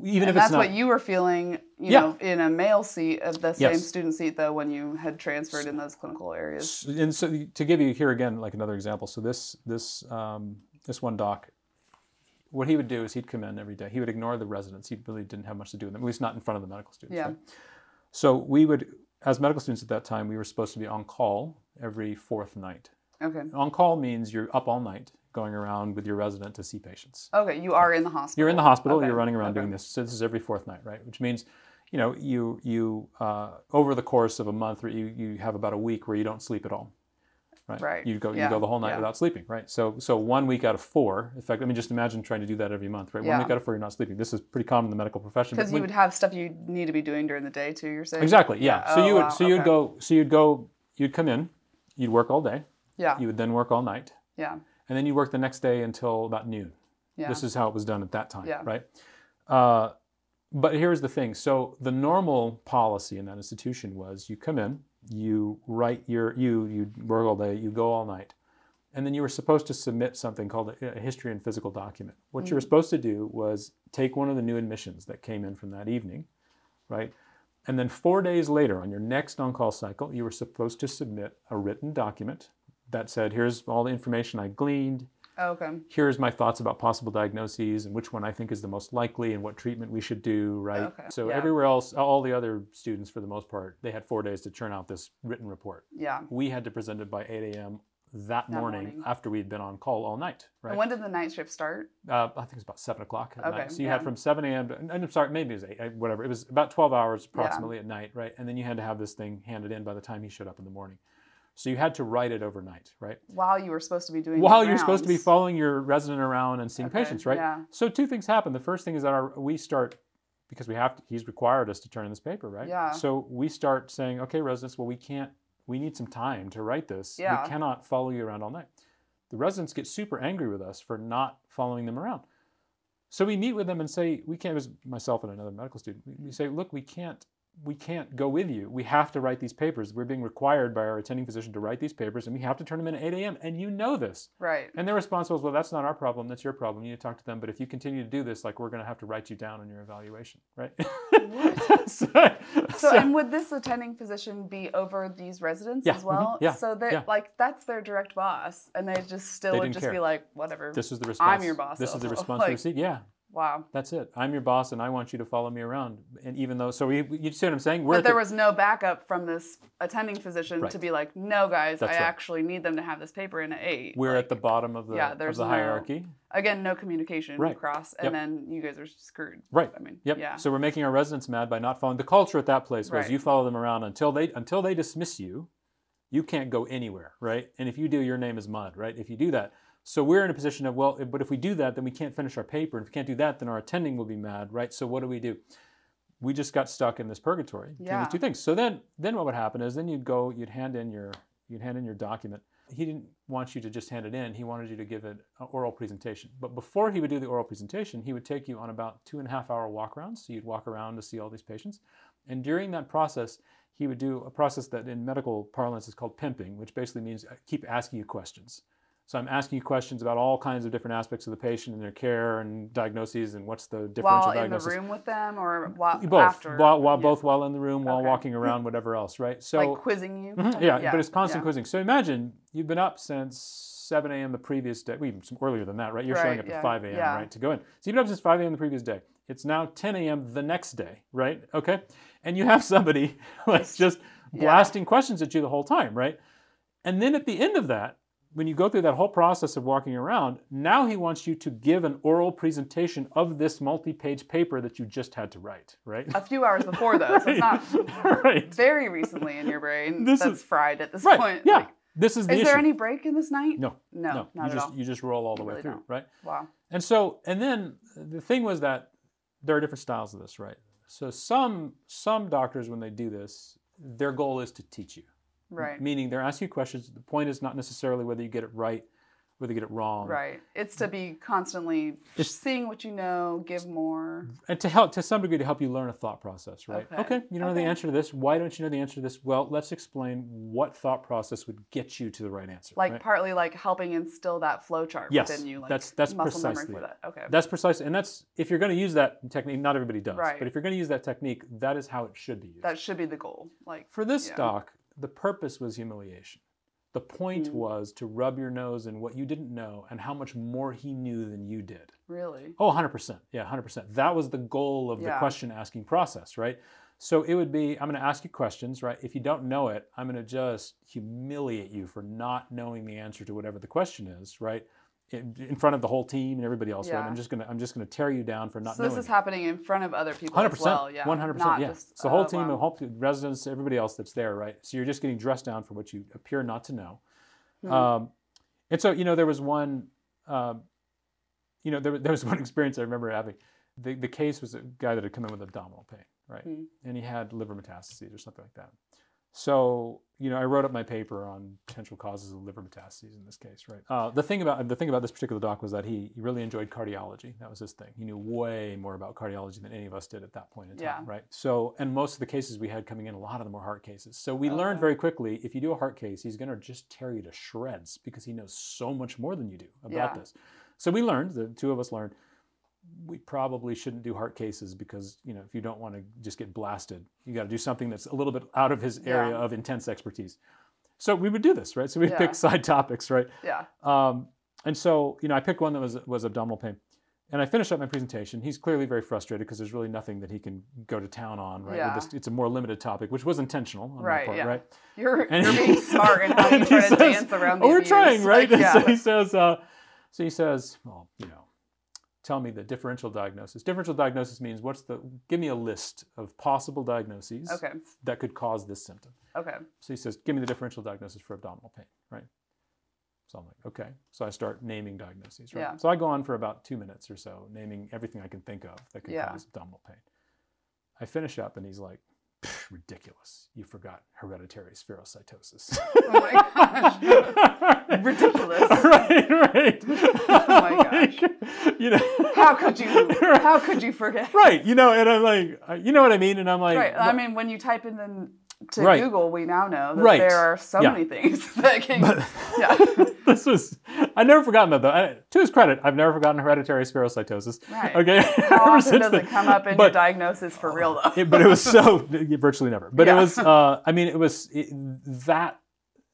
Even and if that's it's not what you were feeling, you Yeah. know, in a male seat of the same Yes. student seat though when you had transferred in those clinical areas. and so to give you here again like another example so this this um, this one doc what he would do is he'd come in every day he would ignore the residents he really didn't have much to do with them at least not in front of the medical students Yeah. right? so we would as medical students at that time we were supposed to be on call every fourth night Okay. on call means you're up all night going around with your resident to see patients Okay, you are in the hospital. you're in the hospital Okay, you're running around okay. doing this so this is every fourth night right which means you know, you you uh, over the course of a month, you you have about a week where you don't sleep at all. Right. Right. You go you go the whole night Yeah. without sleeping. Right. So so one week out of four. In fact, I mean, just imagine trying to do that every month. Right. Yeah. One week out of four, you're not sleeping. This is pretty common in the medical profession. Because you when- would have stuff you need to be doing during the day too. You're saying Exactly. Yeah. So Oh, you would wow, so you'd okay. go so you'd go you'd come in, you'd work all day, Yeah. you would then work all night, Yeah. And then you work the next day until about noon. Yeah. This is how it was done at that time, Yeah. right? Uh, but here's the thing. So the normal policy in that institution was you come in, you write your you you work all day, you go all night, and then you were supposed to submit something called a, a history and physical document. What you were supposed to do was take one of the new admissions that came in from that evening, right? And then four days later, on your next on-call cycle, you were supposed to submit a written document that said, "Here's all the information I gleaned Oh, okay. here's my thoughts about possible diagnoses and which one I think is the most likely and what treatment we should do, right? Okay, So yeah. everywhere else, all the other students, for the most part, they had four days to churn out this written report. Yeah. We had to present it by 8 a.m. That, That morning, morning. after we'd been on call all night, right? And when did the night shift start? uh, I think it's about 7 o'clock at Okay, night. So you yeah. had from 7 a.m. to, and I'm sorry, maybe it was 8, uh, whatever. It was about 12 hours approximately at night, right? And then you had to have this thing handed in by the time he showed up in the morning. So you had to write it overnight, right? While you were supposed to be doing while you're supposed to be following your resident around and seeing Okay, patients, right? yeah. So two things happen. The first thing is that our, we start because we have to. He's required us to turn in this paper, right? Yeah. So we start saying, okay, residents, well, we can't. We need some time to write this. Yeah. We cannot follow you around all night. The residents get super angry with us for not following them around. So we meet with them and say, we can't. It was myself and another medical student. We- We say, look, we can't. We can't go with you. We have to write these papers. We're being required by our attending physician to write these papers, and we have to turn them in at 8 a.m. And you know this. Right. And their response was, well, that's not our problem. That's your problem. You need to talk to them. But if you continue to do this, like, we're going to have to write you down on your evaluation, right? so, So, and would this attending physician be over these residents Yeah, as well? mhm, yeah, So that yeah. like that's their direct boss, and they just still They would just be like, whatever. this is the response. I'm your boss This is the response Like- we received. Yeah, wow. that's it. I'm your boss, and I want you to follow me around. And even though, so we, you see what I'm saying? We're But there the- was no backup from this attending physician Right. to be like, no, guys, That's I right. actually need them to have this paper in at eight. we're Like, at the bottom of the, yeah, of there's the no- hierarchy. again no communication Right. across, and Yep. then you guys are screwed. Right. I mean, Yep. yeah. So we're making our residents mad by not following the culture at that place was you follow them around until they until they dismiss you, you can't go anywhere, right? And if you do, your name is mud, right? If you do that. So we're in a position of well, but if we do that, then we can't finish our paper. And if we can't do that, then our attending will be mad, right? So what do we do? We just got stuck in this purgatory Yeah. these two things. So then then what would happen is then you'd go, you'd hand in your you'd hand in your document. He didn't want you to just hand it in. He wanted you to give it an oral presentation. But before he would do the oral presentation, he would take you on about two and a half hour walk arounds. So you'd walk around to see all these patients. And during that process, he would do a process that in medical parlance is called pimping, which basically means uh, keep asking you questions. So I'm asking you questions about all kinds of different aspects of the patient and their care and diagnoses and what's the differential while in the diagnosis. room with them, or while both, after, while, while Yeah. both while in the room, while Okay. walking around, whatever else, right? So like quizzing you. Mhm, yeah, Yeah, but it's constant yeah. quizzing. So imagine you've been up since 7 a.m. the previous day, well, even some earlier than that, right? You're showing up at 5 a.m., right, to go in. So you've been up since 5 a.m. the previous day. It's now 10 a.m. the next day, right? Okay. And you have somebody like just blasting questions at you the whole time, right? And then at the end of that, when you go through that whole process of walking around, now he wants you to give an oral presentation of this multi-page paper that you just had to write, right? A few hours before though, so it's not right. very recently in your brain This that's is- fried at this Right. point. Yeah. Like, this is the is issue. there any break in this night? no, No, no, not you at just all. you just roll all the You way really through, don't. right? Wow. And so, and then the thing was that there are different styles of this, right? So some some doctors, when they do this, their goal is to teach you, Right. meaning they're asking you questions. The point is not necessarily whether you get it right, whether you get it wrong, Right. It's to be constantly It's- seeing what you know, give more. and to help to some degree to help you learn a thought process, right? Okay. you don't know the answer to this. Why don't you know the answer to this? Well, let's explain what thought process would get you to the right answer. Like right? partly like helping instill that flow chart Yes, within you. Like that's- that's muscle memory precisely for that. Okay. That's precisely, and that's if you're going to use that technique. Not everybody does, Right. but if you're going to use that technique, that is how it should be used. that should be the goal. Like For this Yeah. doc, the purpose was humiliation. The point Mm. was to rub your nose in what you didn't know and how much more he knew than you did. really. Oh, 100%. Yeah, 100%. That was the goal of the question asking process, right? So it would be I'm going to ask you questions, right? If you don't know it, I'm going to just humiliate you for not knowing the answer to whatever the question is, right? In, front of the whole team and everybody else, right? I'm just gonna I'm just gonna tear you down for not so knowing. this is happening in front of other people Hundred as well. percent, Yeah, One hundred percent. Yeah, just, it's the whole uh, team, wow. the whole residents, everybody else that's there, right? So you're just getting dressed down for what you appear not to know. Hmm. Um, and so you know there was one, um, you know there, was- there was one experience I remember having. The the case was a guy that had come in with abdominal pain, right? Hmm. And he had liver metastases or something like that. So you know I wrote up my paper on potential causes of liver metastases in this case, right? Uh, the thing about the thing about this particular doc was that he, he really enjoyed cardiology. That was his thing. He knew way more about cardiology than any of us did at that point in time, Yeah. right? So and most of the cases we had coming in, a lot of them were heart cases. So we learned very quickly if you do a heart case, he's going to just tear you to shreds because he knows so much more than you do about Yeah. this. So we learned, the two of us learned, we probably shouldn't do heart cases because you know if you don't want to just get blasted, you got to do something that's a little bit out of his area Yeah. of intense expertise. So we would do this, right? So we Yeah. pick side topics, right? Yeah. Um, and so, you know, I picked one that was was abdominal pain, and I finished up my presentation. He's clearly very frustrated because there's really nothing that he can go to town on, right? Yeah. This, it's a more limited topic, which was intentional on Right, my part, yeah. right? You're And you're he- being smart in how you and try to says, dance around. Oh, we're abuse. trying, right? Like, And yeah. So he says, uh, so he says, well, you know, tell me the differential diagnosis. Differential diagnosis means what's the? Give me a list of possible diagnoses okay. that could cause this symptom. Okay. So he says, give me the differential diagnosis for abdominal pain, right? So I'm like, okay. So I start naming diagnoses, right? Yeah. So I go on for about two minutes or so, naming everything I can think of that could Yeah. cause abdominal pain. I finish up and he's like, "Pff, ridiculous. You forgot hereditary spherocytosis. Oh my gosh. Ridiculous. right, right. Oh my gosh. Like, you know, How could you? How could you forget? right, you know, and I'm like, uh, you know what I mean? And I'm like, Right. I mean, when you type in the, to Right. Google, we now know that Right. there are so Yeah. many things that can. But Yeah. this was I've never forgotten that though. I, to his credit, I've never forgotten hereditary spherocytosis. Right. Okay. How often does it come up in your diagnosis for real though? it- but it was so virtually never. But it was. Uh, I mean, it was it, that.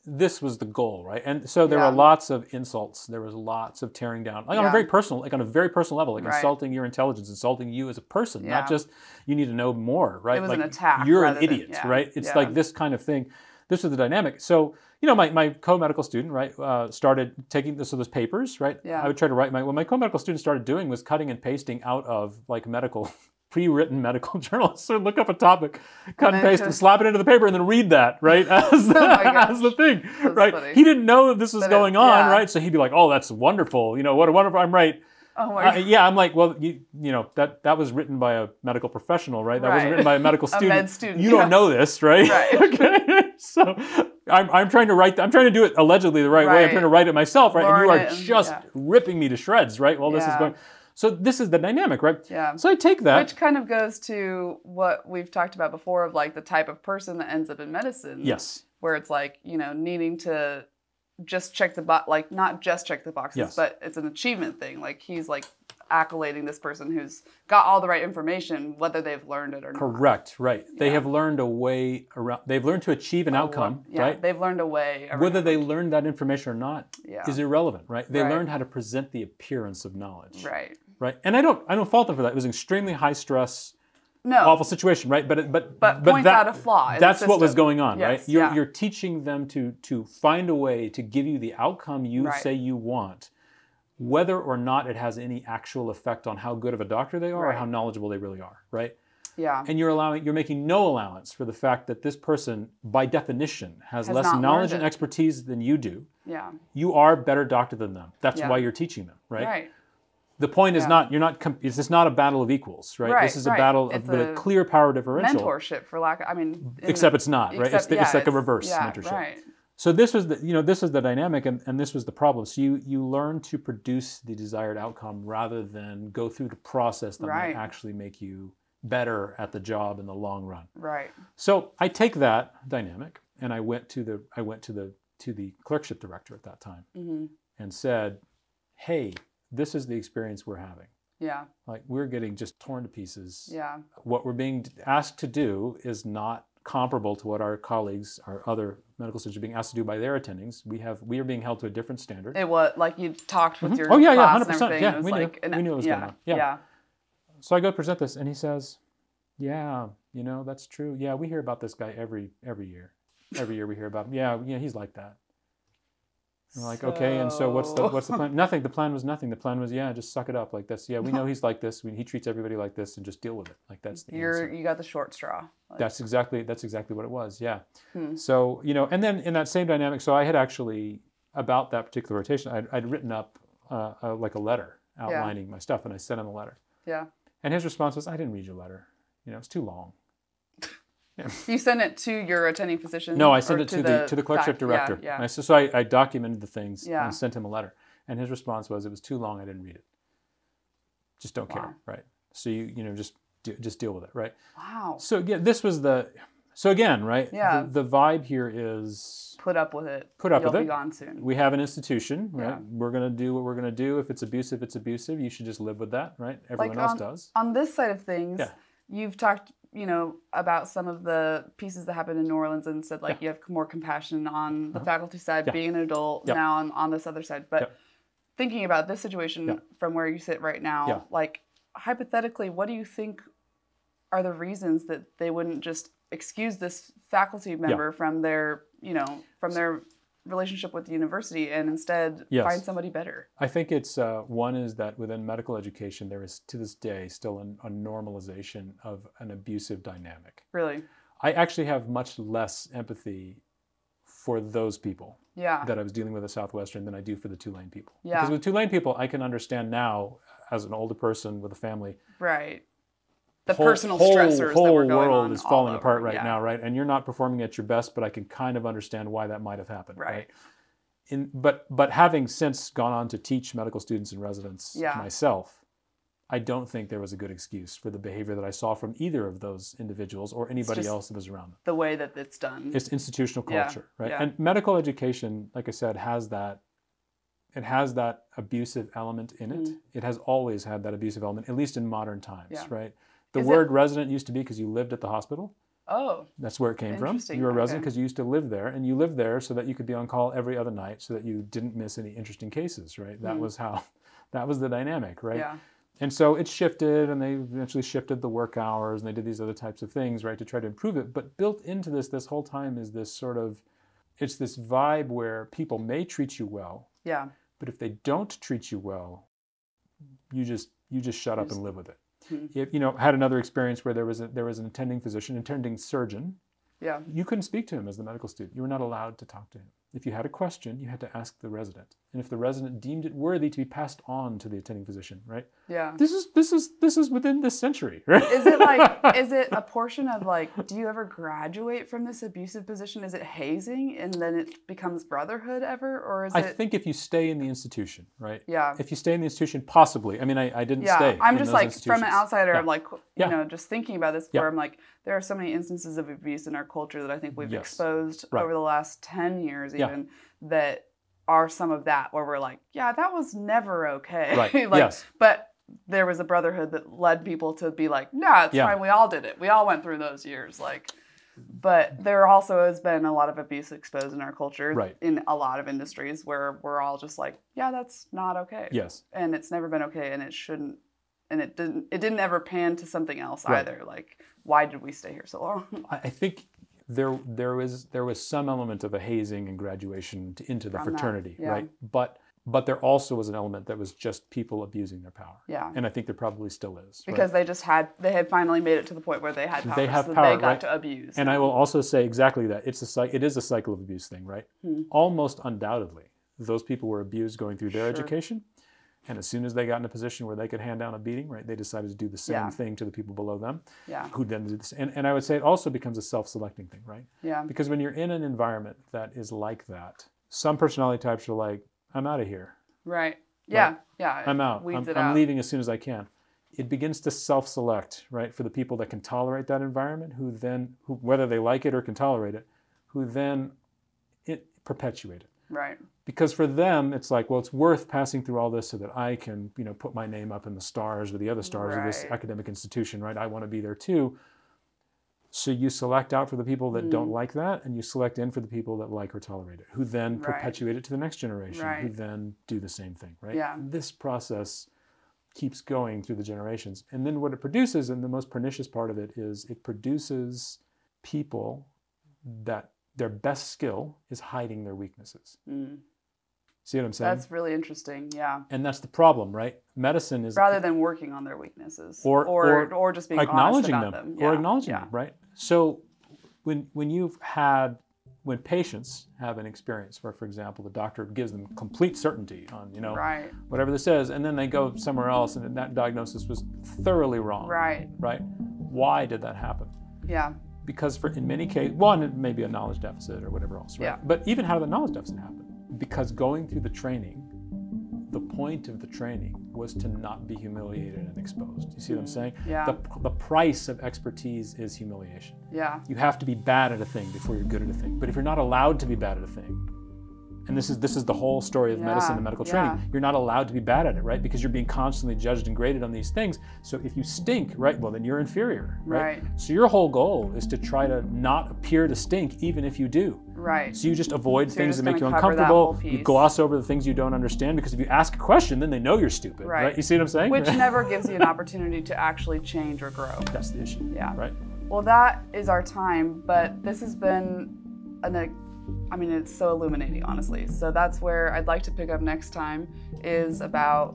This was the goal, right? And so there Yeah. were lots of insults. There was lots of tearing down, like on a very personal, like on a very personal level, like Right. insulting your intelligence, insulting you as a person, Yeah. not just you need to know more, right? It was like an attack you're an than- idiot, yeah. right? It's Yeah. like this kind of thing. This is the dynamic. So you know, my, my co-medical student, right, uh, started taking this, so those papers, right? Yeah. I would try to write my, what my co-medical student started doing was cutting and pasting out of like medical, pre-written medical journals. So look up a topic, cut and, paste, and slap it into the paper, and then read that, right, as the, Oh as the thing, That's right? funny. He didn't know that this was But it- going on, yeah. right? So he'd be like, oh, that's wonderful. You know, what a wonderful, I'm right. Oh my. Uh, yeah, I'm like, well, you, you know, that, that was written by a medical professional, right? That wasn't written by a medical A student. med student, You yeah. don't know this, right? Right. okay. So I'm, I'm trying to write, I'm trying to do it allegedly the right, way. I'm trying to write it myself, right? and you are just yeah. ripping me to shreds, right? While this is going. So this is the dynamic, right? Yeah. So I take that. Which kind of goes to what we've talked about before of like the type of person that ends up in medicine. yes. Where it's like, you know, needing to just check the box, like not just check the boxes, Yes. but it's an achievement thing. Like he's like accolading this person who's got all the right information, whether they've learned it or not. Correct. Right. They have learned a way around. They've learned to achieve an Oh, outcome, yeah, right? They've learned a way. around Whether they learned that information or not yeah. is irrelevant, right? They Right. learned how to present the appearance of knowledge, right. Right? And I don't, I don't fault them for that. It was an extremely high stress, No. awful situation, right? But, it- but, But points out a flaw That's what was going on, right? You're, yeah. you're teaching them to to find a way to give you the outcome you Right. say you want, whether or not it has any actual effect on how good of a doctor they are or how knowledgeable they really are, right? Yeah. and you're allowing you're making no allowance for the fact that this person by definition has, Has less knowledge and expertise than you do Yeah. you are a better doctor than them that's Yeah. why you're teaching them right, Right. The point is Yeah. not you're not it's just not a battle of equals right, Right, this is a battle of, It's a, a clear power differential Mentorship, for lack. Of, I mean. except the- it's not right it's, except- the- it's yeah, like a reverse yeah, mentorship Right. so this was the you know this was the dynamic and, and this was the problem so you you learn to produce the desired outcome rather than go through the process that Right. might actually make you better at the job in the long run Right. so I take that dynamic and I went to the I went to the to the clerkship director at that time hmm and said, "Hey, this is the experience we're having. Yeah. Like we're getting just torn to pieces. Yeah. What we're being asked to do is not comparable to what our colleagues, our other medical students are being asked to do by their attendings. We have we are being held to a different standard. It was like you talked with Mhm. your Oh, yeah, yeah, 100%. Yeah, it was we knew. like, and- We knew what was yeah, going on. Yeah. Yeah. So I go present this and he says, "Yeah, you know, that's true. Yeah, we hear about this guy every every year. Every year we hear about him. Yeah, yeah, he's like that." And we're like, okay, and so what's the what's the plan? Nothing. The plan was nothing. The plan was, yeah, just suck it up. Like that's yeah, we know he's like this. We, he treats everybody like this, and just deal with it. Like that's the You're answer. you got the short straw. Like, That's exactly that's exactly what it was. Yeah. Hmm. So you know, and then in that same dynamic, so I had actually about that particular rotation, I'd, I'd written up uh, uh, like a letter outlining my stuff, and I sent him a letter. yeah. And his response was, "I didn't read your letter. You know, it's too long." You sent it to your attending physician. No, I sent it to, the, to the clerkship fac- yeah, director. Yeah. And I, so, I, I documented the things Yeah. and sent him a letter. And his response was, "It was too long. I didn't read it. Just don't Wow. care, right? So you you know just just deal with it, right? Wow. So yeah, this was the so again, right? Yeah. The, the vibe here is Put up with it. Put up with it. You'll with be it. gone soon. we have an institution, right? Yeah. We're gonna do what we're gonna do. If it's abusive, it's abusive. You should just live with that, right? Everyone else on, does. On this side of things, Yeah. you've talked, you know, about some of the pieces that happened in New Orleans and said like you have more compassion on the Uh-huh. faculty side, Yeah. being an adult Yeah. now on, on this other side. But Yeah. thinking about this situation Yeah. from where you sit right now, Yeah. like hypothetically, what do you think are the reasons that they wouldn't just excuse this faculty member from their, you know, from their relationship with the university and instead Yes. find somebody better? I think it's uh, one is that within medical education, there is to this day still an, a normalization of an abusive dynamic. Really? I actually have much less empathy for those people Yeah. that I was dealing with at Southwestern than I do for the Tulane people. Yeah. Because with Tulane people, I can understand now as an older person with a family. Right. The whole- personal whole, stressors whole that were going world on is all falling apart right yeah. now, right? And you're not performing at your best, but I can kind of understand why that might have happened, Right. right? In, but but having since gone on to teach medical students and residents Yeah. myself, I don't think there was a good excuse for the behavior that I saw from either of those individuals or anybody else that was around them. The way that it's done. It's institutional Yeah, culture, right? yeah. And medical education, like I said, has that. It has that abusive element in it. Mm. It has always had that abusive element, at least in modern times, Yeah. right? The Is it- word resident used to be because you lived at the hospital. oh, That's where it came from. Interesting, You were a resident okay. because you used to live there, and you lived there so that you could be on call every other night, so that you didn't miss any interesting cases, right? That Mm. was how, that was the dynamic, right? yeah. And so it shifted, and they eventually shifted the work hours, and they did these other types of things, right, to try to improve it. But built into this, this whole time is this sort of, it's this vibe where people may treat you well, Yeah. but if they don't treat you well, you just you just shut up and live with it. Hmm. If you know, had another experience where there was a, there was an attending physician, attending surgeon, Yeah. you couldn't speak to him as the medical student. You were not allowed to talk to him. If you had a question, you had to ask the resident. And if the resident deemed it worthy to be passed on to the attending physician, right? Yeah. This is this is this is within this century, right? Is it like, is it a portion of like, do you ever graduate from this abusive position? Is it hazing and then it becomes brotherhood ever? Or is I it, I think if you stay in the institution, right? yeah. If you stay in the institution, possibly. I mean, I, I didn't Yeah. stay. I'm in just those like, from an outsider, Yeah. I'm like, you Yeah. know, just thinking about this Yeah. where I'm like, there are so many instances of abuse in our culture that I think we've Yes. exposed Right. over the last 10 years even that are some of that where we're like, yeah, that was never okay. Right. like, yes. But there was a brotherhood that led people to be like, nah, it's Yeah. fine. We all did it. We all went through those years. Like, but there also has been a lot of abuse exposed in our culture Right. in a lot of industries where we're all just like, yeah, that's not okay. Yes. And it's never been okay and it shouldn't and it didn't it didn't ever pan to something else Right. either. Like, why did we stay here so long? I think there there was there was some element of a hazing and graduation to, into the From that, fraternity, yeah. right? But but there also was an element that was just people abusing their power, yeah. and I think there probably still is. right? Because they just had they had finally made it to the point where they had power. They have so power, they got right? to abuse. And I will also say exactly that it's a it is a cycle of abuse thing, right? Hmm. Almost undoubtedly, those people were abused going through their Sure. education, and as soon as they got in a position where they could hand down a beating, right, they decided to do the same Yeah. thing to the people below them, Yeah. who then did this. And, and I would say it also becomes a self-selecting thing, right? Yeah. Because when you're in an environment that is like that, some personality types are like, "I'm out of here. Right. Yeah. Yeah. I'm out. I'm, I'm out. leaving as soon as I can." It begins to self-select, right, for the people that can tolerate that environment, who then, who, whether they like it or can tolerate it, who then it perpetuate it. Right. Because for them, it's like, well, it's worth passing through all this so that I can, you know, put my name up in the stars or the other stars of this academic institution, right? I want to be there too. So you select out for the people that don't Mm. like that, and you select in for the people that like or tolerate it, who then Right. perpetuate it to the next generation, who then do the same thing, right? Yeah. This process keeps going through the generations. And then what it produces, and the most pernicious part of it is it produces people that their best skill is hiding their weaknesses. Mm. See what I'm saying? That's really interesting. Yeah. and that's the problem, right? Medicine is Rather than working on their weaknesses, Or- or or or, just being honest acknowledging about them, them, or acknowledging yeah. them, right? So when when you've had when patients have an experience where, for example, the doctor gives them complete certainty on, you know, Right. whatever this is, and then they go somewhere else and that diagnosis was thoroughly wrong, Right. right? Why did that happen? Yeah. Because for in many cases, one, it may be a knowledge deficit or whatever else, right? Yeah. But even how did the knowledge deficit happen? Because going through the training, the point of the training was to not be humiliated and exposed. You see what I'm saying? Yeah. The, the price of expertise is humiliation. Yeah. You have to be bad at a thing before you're good at a thing. But if you're not allowed to be bad at a thing, and this is this is the whole story of medicine and medical yeah. training. You're not allowed to be bad at it, right? Because you're being constantly judged and graded on these things. So if you stink, right, well then you're inferior, right? Right. So your whole goal is to try to not appear to stink even if you do. Right. So you just avoid So things that make you gonna cover that uncomfortable. You gloss over the things you don't understand because if you ask a question, then they know you're stupid, right? Right. You see what I'm saying? Which never gives you an opportunity to actually change or grow. That's the issue. Yeah. Right. Well, that is our time, but this has been an I mean, it's so illuminating, honestly. So that's where I'd like to pick up next time is about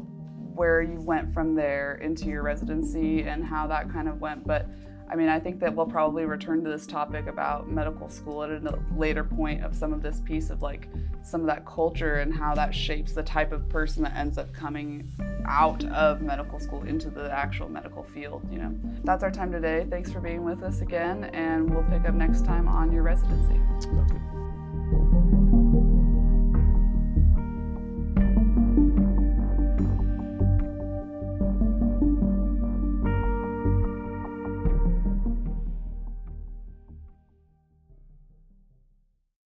where you went from there into your residency and how that kind of went. But I mean, I think that we'll probably return to this topic about medical school at a later point of some of this piece of like some of that culture and how that shapes the type of person that ends up coming out of medical school into the actual medical field, you know. That's our time today. Thanks for being with us again, and we'll pick up next time on your residency. Good.